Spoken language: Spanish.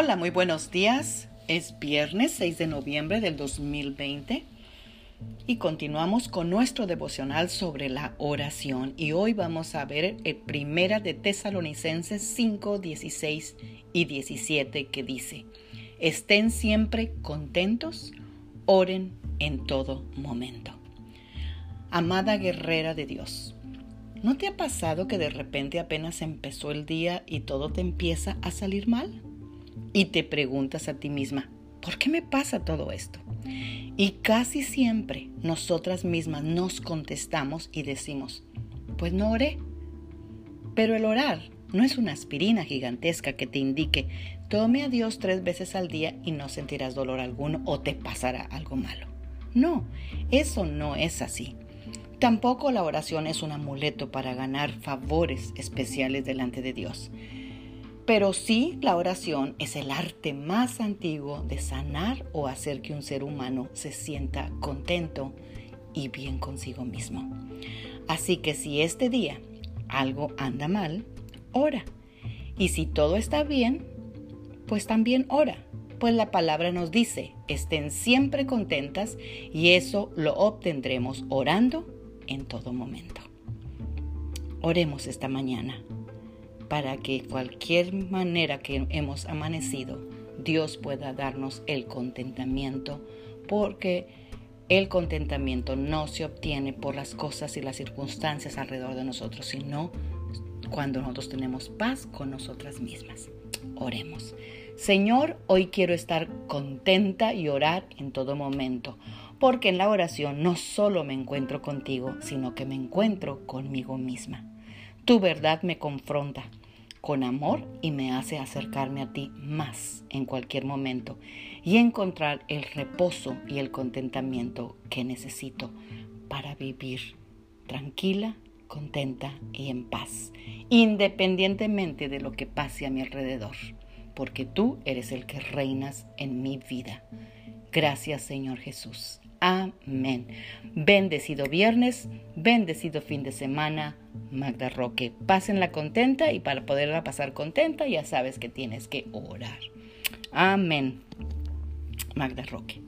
Hola, muy buenos días. Es viernes 6 de noviembre del 2020 y continuamos con nuestro devocional sobre la oración y hoy vamos a ver el primera de Tesalonicenses 5, 16 y 17 que dice, estén siempre contentos, oren en todo momento. Amada guerrera de Dios, ¿no te ha pasado que de repente apenas empezó el día y todo te empieza a salir mal? Y te preguntas a ti misma, ¿por qué me pasa todo esto? Y casi siempre nosotras mismas nos contestamos y decimos, pues no oré. Pero el orar no es una aspirina gigantesca que te indique, tome a Dios tres veces al día y no sentirás dolor alguno o te pasará algo malo. No, eso no es así. Tampoco la oración es un amuleto para ganar favores especiales delante de Dios. Pero sí, la oración es el arte más antiguo de sanar o hacer que un ser humano se sienta contento y bien consigo mismo. Así que si este día algo anda mal, ora. Y si todo está bien, pues también ora. Pues la palabra nos dice, estén siempre contentas y eso lo obtendremos orando en todo momento. Oremos esta mañana para que cualquier manera que hemos amanecido, Dios pueda darnos el contentamiento, porque el contentamiento no se obtiene por las cosas y las circunstancias alrededor de nosotros, sino cuando nosotros tenemos paz con nosotras mismas. Oremos. Señor, hoy quiero estar contenta y orar en todo momento, porque en la oración no solo me encuentro contigo, sino que me encuentro conmigo misma. Tu verdad me confronta con amor y me hace acercarme a ti más en cualquier momento y encontrar el reposo y el contentamiento que necesito para vivir tranquila, contenta y en paz, independientemente de lo que pase a mi alrededor, porque tú eres el que reinas en mi vida. Gracias Señor Jesús. Amén. Bendecido viernes, bendecido fin de semana, Magda Roque. Pásenla contenta y para poderla pasar contenta ya sabes que tienes que orar. Amén. Magda Roque.